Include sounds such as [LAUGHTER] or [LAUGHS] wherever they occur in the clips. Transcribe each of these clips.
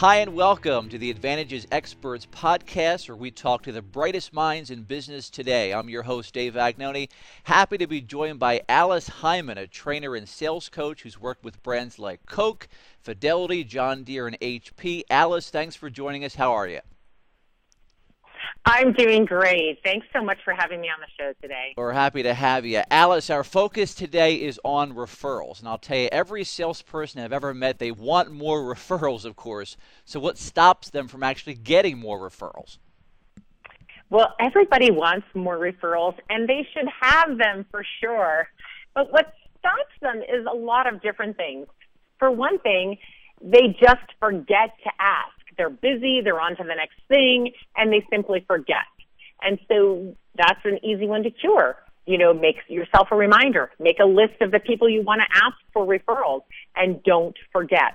Hi, and welcome to the Advantages Experts podcast, where we talk to the brightest minds in business today. I'm your host, Dave Vagnoni. Happy to be joined by Alice Heiman, a trainer and sales coach who's worked with brands like Coke, Fidelity, John Deere, and HP. Alice, thanks for joining us. How are you? I'm doing great. Thanks so much for having me on the show today. We're happy to have you. Alice, our focus today is on referrals. And I'll tell you, every salesperson I've ever met, they want more [LAUGHS] referrals, of course. So, what stops them from actually getting more referrals? Well, everybody wants more referrals, and they should have them for sure. But what stops them is a lot of different things. For one thing, they just forget to ask they're busy, they're on to the next thing, and they simply forget. And so that's an easy one to cure. You know, make yourself a reminder. Make a list of the people you want to ask for referrals and don't forget.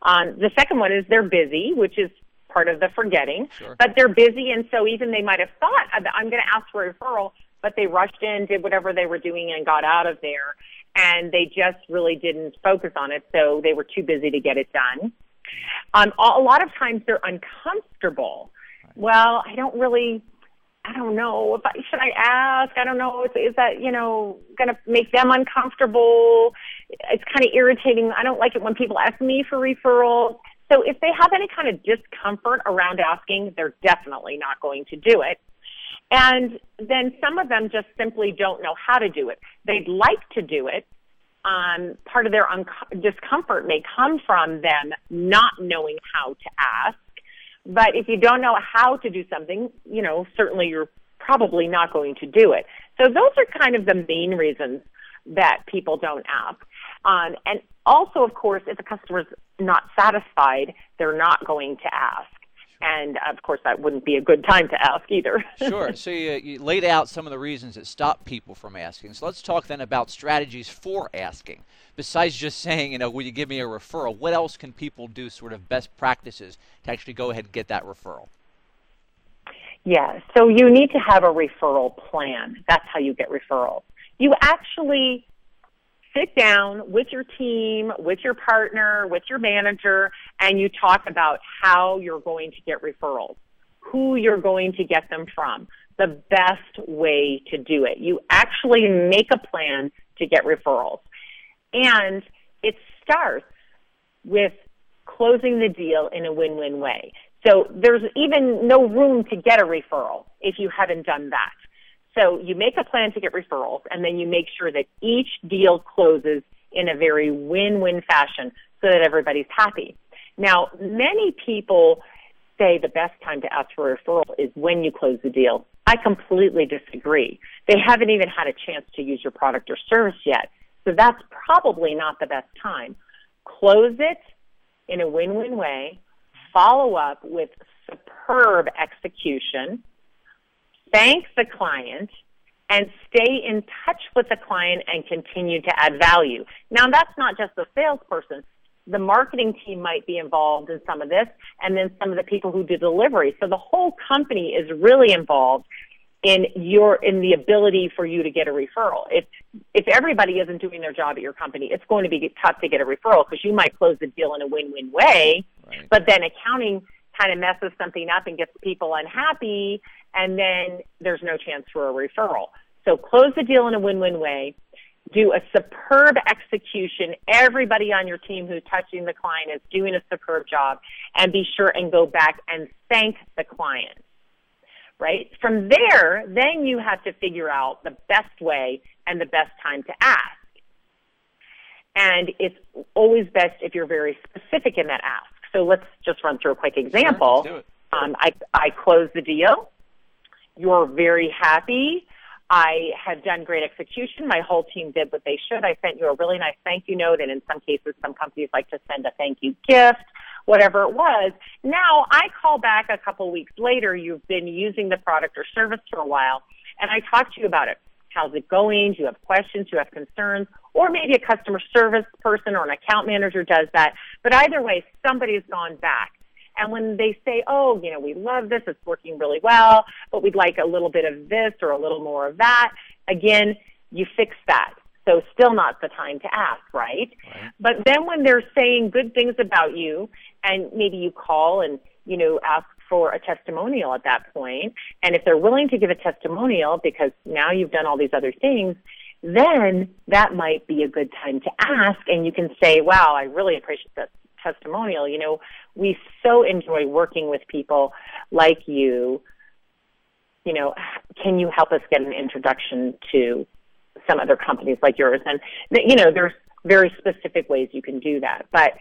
Um, the second one is they're busy, which is part of the forgetting, sure. but they're busy. And so even they might have thought, I'm going to ask for a referral, but they rushed in, did whatever they were doing and got out of there. And they just really didn't focus on it. So they were too busy to get it done. Um, a lot of times they're uncomfortable. Well, I don't really, I don't know if I should I ask. I don't know. Is, is that you know going to make them uncomfortable? It's kind of irritating. I don't like it when people ask me for referrals. So if they have any kind of discomfort around asking, they're definitely not going to do it. And then some of them just simply don't know how to do it. They'd like to do it, um, part of their un- discomfort may come from them not knowing how to ask. But if you don't know how to do something, you know, certainly you're probably not going to do it. So those are kind of the main reasons that people don't ask. Um, and also, of course, if the customer's not satisfied, they're not going to ask and of course that wouldn't be a good time to ask either. [LAUGHS] sure. So you, you, laid out some of the reasons that stop people from asking. So let's talk then about strategies for asking. Besides just saying, you know, will you give me a referral? What else can people do, sort of best practices, to actually go ahead and get that referral? Yeah. So you need to have a referral plan. That's how you get referrals. You actually sit down with your team, with your partner, with your manager, and you talk about how you're going to get referrals, who you're going to get them from, the best way to do it. You actually make a plan to get referrals. And it starts with closing the deal in a win-win way. So there's even no room to get a referral if you haven't done that. So you make a plan to get referrals and then you make sure that each deal closes in a very win-win fashion so that everybody's happy. Now, many people say the best time to ask for a referral is when you close the deal. I completely disagree. They haven't even had a chance to use your product or service yet. So that's probably not the best time. Close it in a win-win way. Follow up with superb execution thank the client, and stay in touch with the client and continue to add value. Now, that's not just the salesperson. The marketing team might be involved in some of this, and then some of the people who do delivery. So the whole company is really involved in your in the ability for you to get a referral. If if everybody isn't doing their job at your company, it's going to be tough to get a referral because you might close the deal in a win-win way, right. but then accounting kind of messes something up and gets people unhappy, and then there's no chance for a referral. So close the deal in a win-win way. Do a superb execution. Everybody on your team who's touching the client is doing a superb job, and be sure and go back and thank the client. Right? From there, then you have to figure out the best way and the best time to ask. And it's always best if you're very specific in that ask. So let's just run through a quick example. Sure, um, I, I closed the deal. You're very happy. I have done great execution. My whole team did what they should. I sent you a really nice thank you note, and in some cases, some companies like to send a thank you gift, whatever it was. Now I call back a couple weeks later. You've been using the product or service for a while, and I talk to you about it. How's it going? Do you have questions? Do you have concerns? Or maybe a customer service person or an account manager does that. But either way, somebody's gone back. And when they say, oh, you know, we love this, it's working really well, but we'd like a little bit of this or a little more of that, again, you fix that. So still not the time to ask, right? right? But then when they're saying good things about you and maybe you call and, you know, ask for a testimonial at that point, and if they're willing to give a testimonial because now you've done all these other things, then that might be a good time to ask and you can say, wow, I really appreciate that testimonial. You know, we so enjoy working with people like you. You know, can you help us get an introduction to some other companies like yours? And, you know, there's very specific ways you can do that. But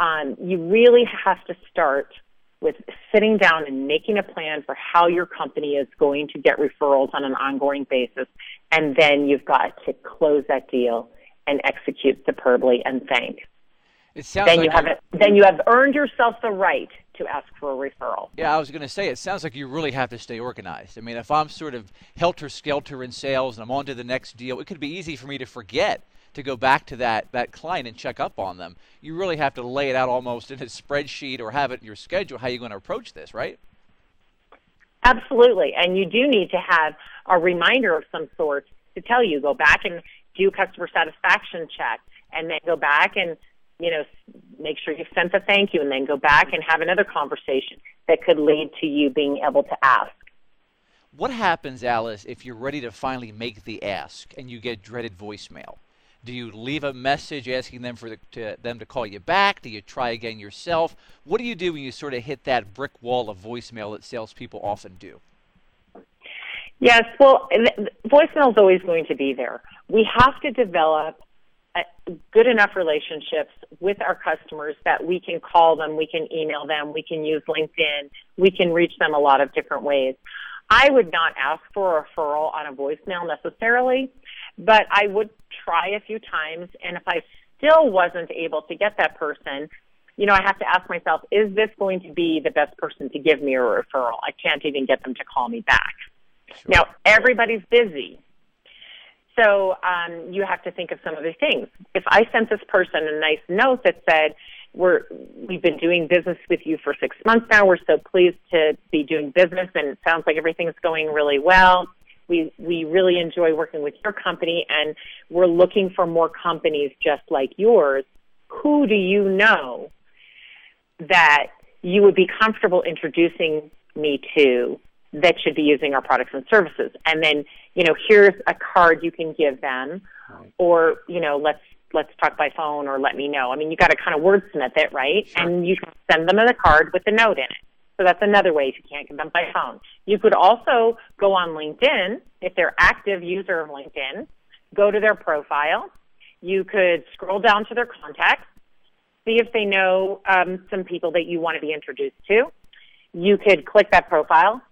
um, you really have to start with sitting down and making a plan for how your company is going to get referrals on an ongoing basis. And then you've got to close that deal and execute superbly and thank. It sounds then like you have it, then you have earned yourself the right to ask for a referral. Yeah, I was going to say it sounds like you really have to stay organized. I mean, if I'm sort of helter skelter in sales and I'm on to the next deal, it could be easy for me to forget to go back to that that client and check up on them. You really have to lay it out almost in a spreadsheet or have it in your schedule how you're going to approach this, right? Absolutely, and you do need to have a reminder of some sort to tell you go back and do customer satisfaction check, and then go back and you know make sure you've sent the thank you, and then go back and have another conversation that could lead to you being able to ask. What happens, Alice, if you're ready to finally make the ask and you get dreaded voicemail? Do you leave a message asking them for the, to, them to call you back? Do you try again yourself? What do you do when you sort of hit that brick wall of voicemail that salespeople often do? Yes, well, voicemail is always going to be there. We have to develop good enough relationships with our customers that we can call them, we can email them, we can use LinkedIn, we can reach them a lot of different ways. I would not ask for a referral on a voicemail necessarily, but I would try a few times. And if I still wasn't able to get that person, you know, I have to ask myself, is this going to be the best person to give me a referral? I can't even get them to call me back. Sure. Now, everybody's busy. So um, you have to think of some other things. If I sent this person a nice note that said, we're we've been doing business with you for six months now. We're so pleased to be doing business, and it sounds like everything's going really well. We we really enjoy working with your company, and we're looking for more companies just like yours. Who do you know that you would be comfortable introducing me to that should be using our products and services? And then you know, here's a card you can give them, or you know, let's let's talk by phone or let me know. I mean, you got to kind of wordsmith it, right? Sure. And you can send them a card with a note in it. So that's another way if you can't get them by phone. You could also go on LinkedIn if they're active user of LinkedIn. Go to their profile. You could scroll down to their contacts, see if they know um, some people that you want to be introduced to. You could click that profile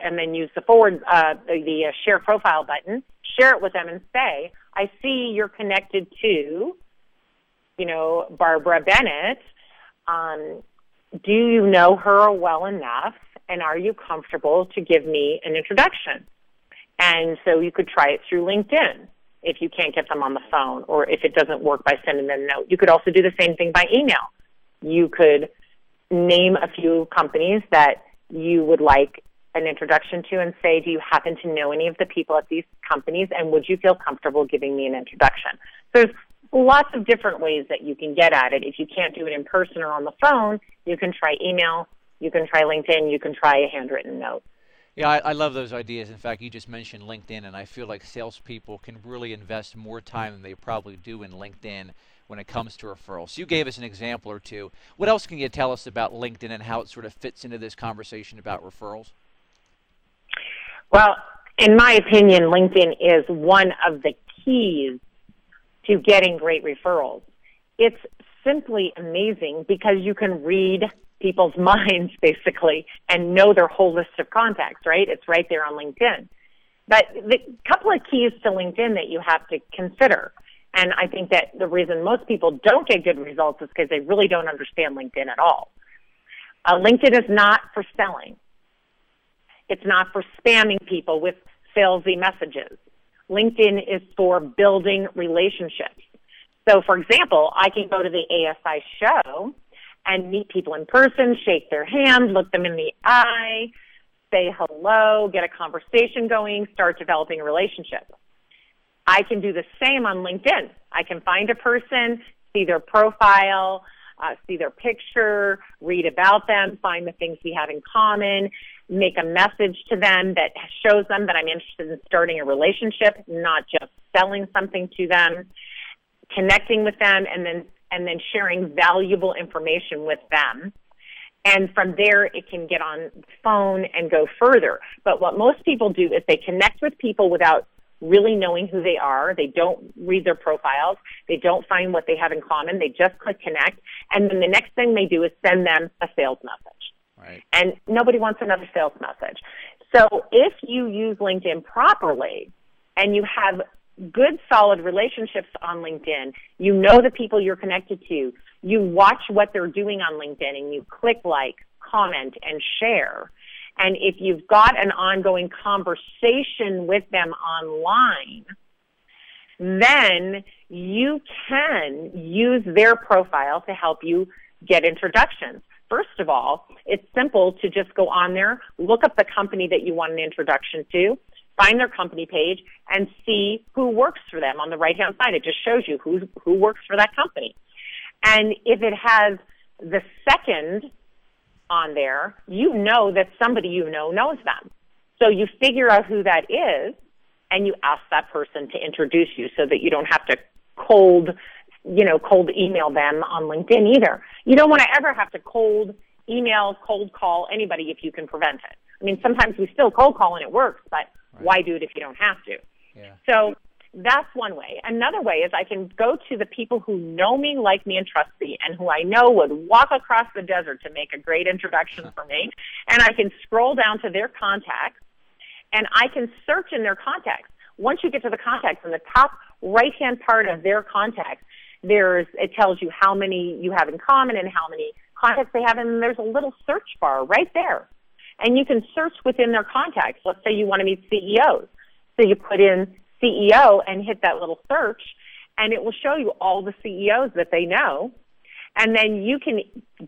and then use the forward uh, the, the uh, share profile button. Share it with them and say, I see you're connected to, you know, Barbara Bennett. Um, do you know her well enough? And are you comfortable to give me an introduction? And so you could try it through LinkedIn if you can't get them on the phone or if it doesn't work by sending them a note. You could also do the same thing by email. You could name a few companies that you would like an introduction to and say, do you happen to know any of the people at these companies and would you feel comfortable giving me an introduction? There's lots of different ways that you can get at it. If you can't do it in person or on the phone, you can try email, you can try LinkedIn, you can try a handwritten note. Yeah, I, I, love those ideas. In fact, you just mentioned LinkedIn, and I feel like salespeople can really invest more time than they probably do in LinkedIn when it comes to referrals. So You gave us an example or two. What else can you tell us about LinkedIn and how it sort of fits into this conversation about referrals? Well, in my opinion, LinkedIn is one of the keys to getting great referrals. It's simply amazing because you can read people's [LAUGHS] minds basically and know their whole list of contacts, right? It's right there on LinkedIn. But the couple of keys to LinkedIn that you have to consider, and I think that the reason most people don't get good results is because they really don't understand LinkedIn at all. Uh, LinkedIn is not for selling. It's not for spamming people with salesy messages. LinkedIn is for building relationships. So, for example, I can go to the ASI show and meet people in person, shake their hand, look them in the eye, say hello, get a conversation going, start developing a relationship. I can do the same on LinkedIn. I can find a person, see their profile, uh, see their picture, read about them, find the things we have in common, make a message to them that shows them that I'm interested in starting a relationship, not just selling something to them, connecting with them, and then and then sharing valuable information with them. And from there, it can get on phone and go further. But what most people do is they connect with people without really knowing who they are. They don't read their profiles. They don't find what they have in common. They just click connect. And then the next thing they do is send them a sales message. Right. And nobody wants another sales message. So if you use LinkedIn properly and you have good solid relationships on LinkedIn, you know the people you're connected to, you watch what they're doing on LinkedIn and you click like, comment, and share, and if you've got an ongoing conversation with them online, then you can use their profile to help you get introductions. First of all, it's simple to just go on there, look up the company that you want an introduction to, find their company page, and see who works for them on the right hand side. It just shows you who, who works for that company. And if it has the second on there, you know that somebody you know knows them. So you figure out who that is and you ask that person to introduce you so that you don't have to cold, you know, cold email them on LinkedIn either. You don't want to ever have to cold email, cold call anybody if you can prevent it. I mean, sometimes we still cold call and it works, but right. why do it if you don't have to? Yeah. So that's one way. Another way is I can go to the people who know me, like me, and trust me, and who I know would walk across the desert to make a great introduction [LAUGHS] for me. And I can scroll down to their contacts and I can search in their contacts. Once you get to the contacts in the top right hand part of their contacts, there's it tells you how many you have in common and how many contacts they have, and there's a little search bar right there. And you can search within their contacts. Let's say you want to meet CEOs. So you put in CEO and hit that little search, and it will show you all the CEOs that they know. And then you can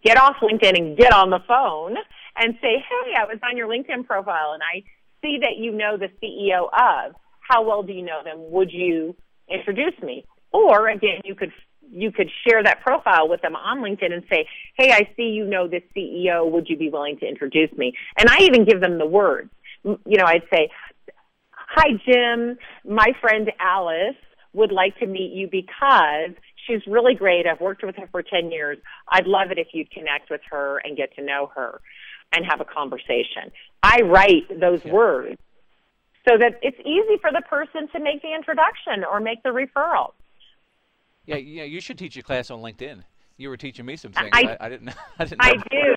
get off LinkedIn and get on the phone and say, hey, I was on your LinkedIn profile and I see that you know the CEO of. How well do you know them? Would you introduce me? Or again, you could you could share that profile with them on LinkedIn and say, "Hey, I see you know this CEO. Would you be willing to introduce me?" And I even give them the words. You know, I'd say, Hi, Jim. My friend Alice would like to meet you because she's really great. I've worked with her for 10 years. I'd love it if you'd connect with her and get to know her and have a conversation. I write those yeah. words so that it's easy for the person to make the introduction or make the referral. Yeah, yeah, you should teach a class on LinkedIn you were teaching me some things. I, I, [LAUGHS] I didn't. I didn't. I do.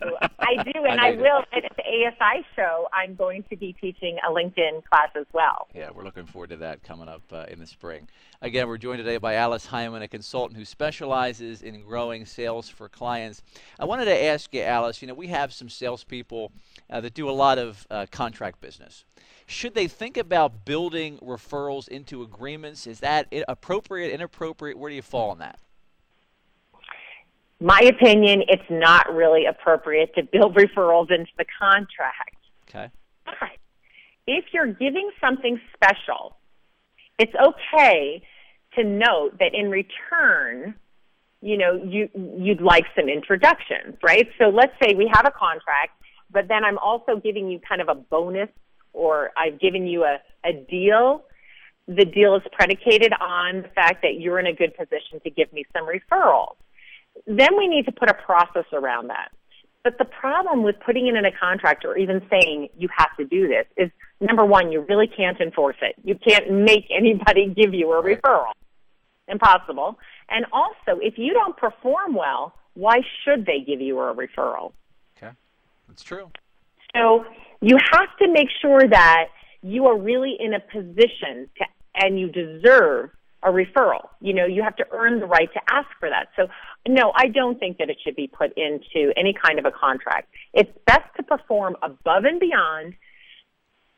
I do, and I, I will. At the ASI show, I'm going to be teaching a LinkedIn class as well. Yeah, we're looking forward to that coming up uh, in the spring. Again, we're joined today by Alice Heiman, a consultant who specializes in growing sales for clients. I wanted to ask you, Alice. You know, we have some salespeople uh, that do a lot of uh, contract business. Should they think about building referrals into agreements? Is that appropriate, inappropriate? Where do you fall on that? My opinion, it's not really appropriate to build [LAUGHS] referrals into the contract. Okay. But if you're giving something special, it's okay to note that in return, you know, you you'd like some introductions, right? So let's say we have a contract, but then I'm also giving you kind of a bonus or I've given you a, a deal. The deal is predicated on the fact that you're in a good position to give me some referrals then we need to put a process around that. But the problem with putting it in a contract or even saying you have to do this is number one, you really can't enforce it. You can't make anybody [LAUGHS] give you a referral. Impossible. And also, if you don't perform well, why should they give you a referral? Okay. That's true. So you have to make sure that you are really in a position to, and you deserve a referral. You know, you have to earn the right to ask for that. So, no, I don't think that it should be put into any kind of a contract. It's best to perform above and beyond.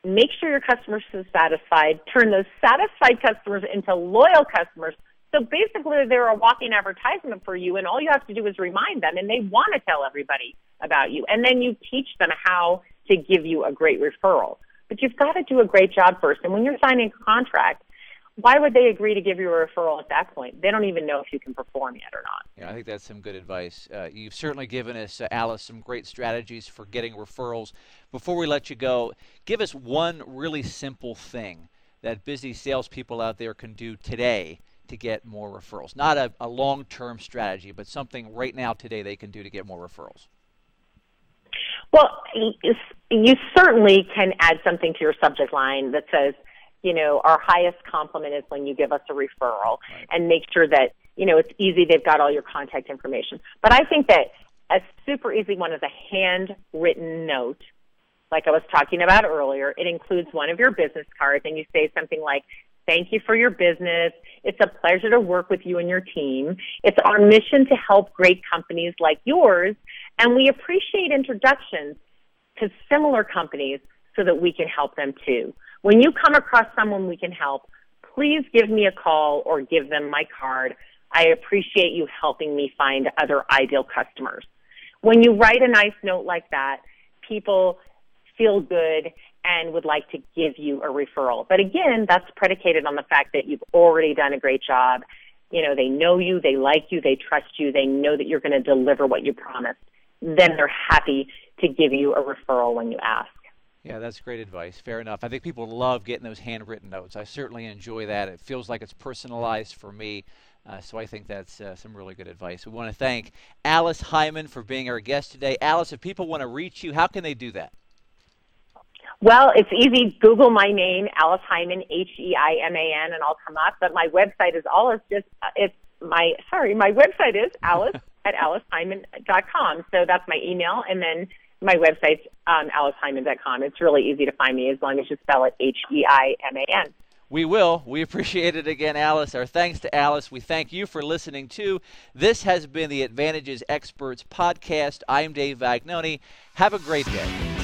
Make sure your customers are satisfied. Turn those satisfied customers into loyal customers. So basically, they're a walking advertisement for you, and all you have to do is remind them, and they want to tell everybody about you. And then you teach them how to give you a great referral. But you've got to do a great job first. And when you're signing a contract, why would they agree to give you a referral at that point? They don't even know if you can perform yet or not. Yeah, I think that's some good advice. Uh, you've certainly given us, uh, Alice, some great strategies for getting referrals. Before we let you go, give us one really simple thing that busy salespeople out there can do today to get more referrals. Not a, a long term strategy, but something right now today they can do to get more referrals. Well, you certainly can add something to your subject line that says, you know, our highest compliment is when you give us a referral and make sure that, you know, it's easy. They've got all your contact information. But I think that a super easy one is a handwritten note. Like I was talking about earlier, it includes one of your business cards and you say something like, Thank you for your business. It's a pleasure to work with you and your team. It's our mission to help great companies like yours, and we appreciate introductions to similar companies so that we can help them too. When you come across someone we can help, please give me a call or give them my card. I appreciate you helping me find other ideal customers. When you write a nice note like that, people feel good and would like to give you a referral. But again, that's predicated on the fact that you've already done a great job. You know, they know you, they like you, they trust you, they know that you're going to deliver what you promised. Then they're happy to give you a referral when you ask. Yeah, that's great advice. Fair enough. I think people love getting those handwritten notes. I certainly enjoy that. It feels like it's personalized for me. Uh, so I think that's uh, some really good advice. We want to thank Alice Heiman for being our guest today. Alice, if people want to reach you, how can they do that? Well, it's easy. Google my name, Alice Heiman, H E I M A N, and I'll come up. But my website is all it's just uh, it's my sorry, my website is [LAUGHS] Alice at aliceheiman.com. So that's my email, and then my website's um, aliceheiman.com. It's really easy to find me as long as you spell it H E I M A N. We will. We appreciate it again, Alice. Our thanks to Alice. We thank you for listening too. This has been the Advantages Experts podcast. I'm Dave Vagnoni. Have a great day.